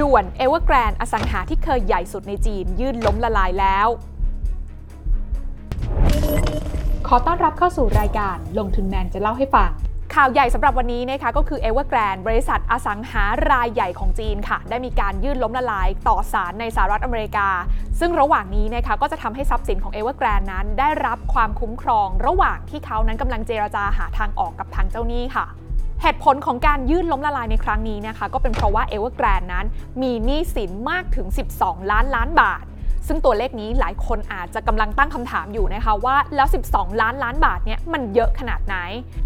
ด่วนเอเวอร์แกรนอสังหาที่เคยใหญ่สุดในจีน ยื่นล้มละลายแล้ว ขอต้อนรับเข้าสู่รายการลงทุนแมนจะเล่าให้ฟัง ข่าวใหญ่สำหรับวันนี้นะคะก็คือ Evergrande บริษัทอสังหารายใหญ่ของจีนค่ะ ได้มีการยื่นล้มละลายต่อศาลในสหรัฐอเมริกา ซึ่งระหว่างนี้นะคะก็จะทำให้ทรัพย์สินของ Evergrande นั้น ได้รับความคุ้มครอง ระหว่างที่เขานั้นกำลังเจรจาหาทางออกกับทางเจ้าหนี้ค่ะ เหตุผลของการยื่นล้มละลายในครั้งนี้นะคะ ก็เป็นเพราะว่า Evergrande นั้น มีหนี้สินมากถึง 12 ล้านล้านบาท ซึ่งตัวเลขนี้หลายคนอาจจะกำลังตั้งคำถามอยู่นะคะว่าแล้ว 12 ล้านล้านบาทเนี่ยมันเยอะขนาดไหน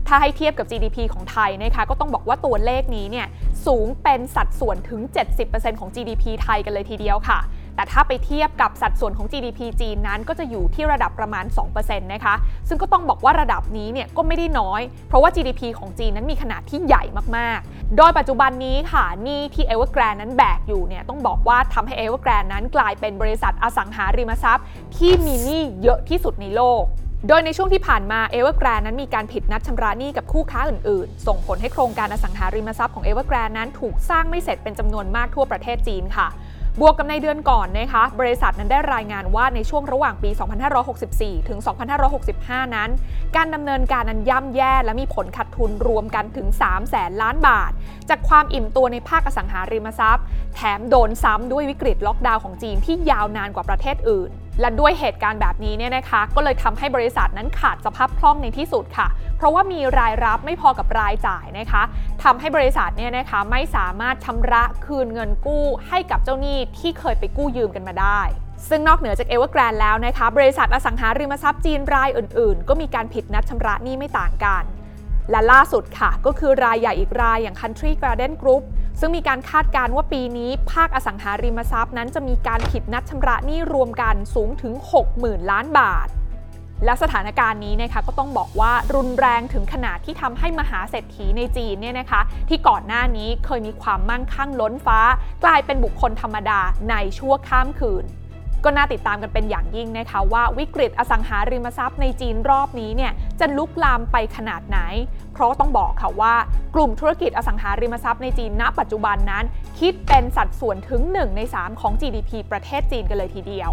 ถ้าให้เทียบกับ GDP ของไทยนะคะ ก็ต้องบอกว่าตัวเลขนี้เนี่ยสูงเป็นสัดส่วนถึง 70%ของ GDP ไทยกันเลยทีเดียวค่ะ แต่ถ้าไปเทียบกับสัดส่วนของ GDP จีนนั้นก็จะอยู่ที่ระดับประมาณ 2%นะคะ ซึ่งก็ต้องบอกว่าระดับนี้เนี่ยก็ไม่ได้น้อย เพราะว่า GDP ของจีนนั้นมีขนาดที่ใหญ่มากๆ โดยปัจจุบันนี้ค่ะนี่ที่ Evergrande นั้นแบกอยู่เนี่ยต้องบอกว่าทำให้ Evergrande นั้นกลายเป็นบริษัทอสังหาริมทรัพย์ ที่มีหนี้เยอะที่สุดในโลกโดยในช่วงที่ผ่านมา Evergrande นั้นมีการผิดนัดชำระหนี้กับคู่ค้าอื่นๆ ส่งผลให้โครงการอสังหาริมทรัพย์ของ Evergrande นั้นถูกสร้างไม่เสร็จเป็นจำนวนมากทั่วประเทศจีนค่ะ บวกกับในเดือนก่อนนะคะบริษัทนั้นได้รายงานว่าในช่วงระหว่างปี 2564 ถึง 2565 นั้น การดำเนินการนั้นย่ำแย่และมีผลขาดทุนรวมกันถึง 3 แสนล้านบาท จากความอิ่มตัวในภาคอสังหาริมทรัพย์ แถมโดนซ้ำด้วยวิกฤตล็อกดาวน์ของจีนที่ยาวนานกว่าประเทศอื่น และด้วยเหตุการณ์แบบนี้เนี่ยนะคะ ก็เลยทำให้บริษัทนั้นขาดสภาพคล่องในที่สุดค่ะ เพราะว่ามีรายรับไม่พอกับรายจ่ายนะคะทำให้บริษัทเนี่ยนะคะไม่สามารถชำระคืนเงินกู้ ให้กับเจ้าหนี้ที่เคยไปกู้ยืมกันมาได้ซึ่งนอกเหนือจาก Evergrande แล้วนะคะ บริษัทอสังหาริมทรัพย์จีนรายอื่นๆ ก็มีการผิดนัดชำระหนี้ไม่ต่างกัน และล่าสุดค่ะ ก็คือรายใหญ่อีกรายอย่าง Country Garden Group ซึ่งมีการคาดการณ์ว่าปีนี้ ภาคอสังหาริมทรัพย์นั้นจะมีการผิดนัดชำระหนี้รวมกันสูงถึง 60,000 ล้านบาท และสถานการณ์นี้นะคะก็ต้องบอกว่ารุนแรงถึงขนาดที่ทำให้มหาเศรษฐีในจีนเนี่ยนะคะ ที่ก่อนหน้านี้เคยมีความมั่งคั่งล้นฟ้า กลายเป็นบุคคลธรรมดาในชั่วข้ามคืนก็น่าติดตามกันเป็นอย่างยิ่งนะคะว่าวิกฤตอสังหาริมทรัพย์ในจีนรอบนี้เนี่ย จะลุกลามไปขนาดไหน เพราะต้องบอกค่ะว่ากลุ่มธุรกิจอสังหาริมทรัพย์ในจีนณ ปัจจุบันนั้น คิดเป็นสัดส่วนถึง 1 ใน 3 ของ GDP ประเทศจีนกันเลยทีเดียว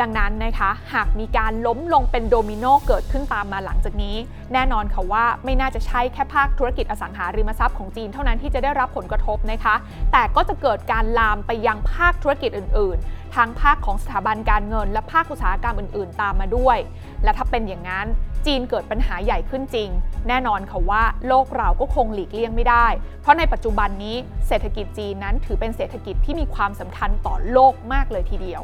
ดังนั้นนะคะหากมีการล้มลงเป็นโดมิโนเกิดขึ้นตามมาหลังจากนี้ แน่นอนค่ะว่าไม่น่าจะใช่แค่ภาคธุรกิจอสังหาริมทรัพย์ของจีนเท่านั้นที่จะได้รับผลกระทบนะคะ แต่ก็จะเกิดการลามไปยังภาคธุรกิจอื่น ๆ ทั้งภาคของสถาบันการเงิน และภาคอุตสาหกรรมอื่น ๆ ตามมาด้วย และถ้าเป็นอย่างนั้นจีนเกิดปัญหาใหญ่ขึ้นจริง แน่นอนค่ะว่าโลกเราก็คงหลีกเลี่ยงไม่ได้ เพราะในปัจจุบันนี้เศรษฐกิจจีนนั้นถือเป็นเศรษฐกิจที่มีความสำคัญต่อโลกมากเลยทีเดียว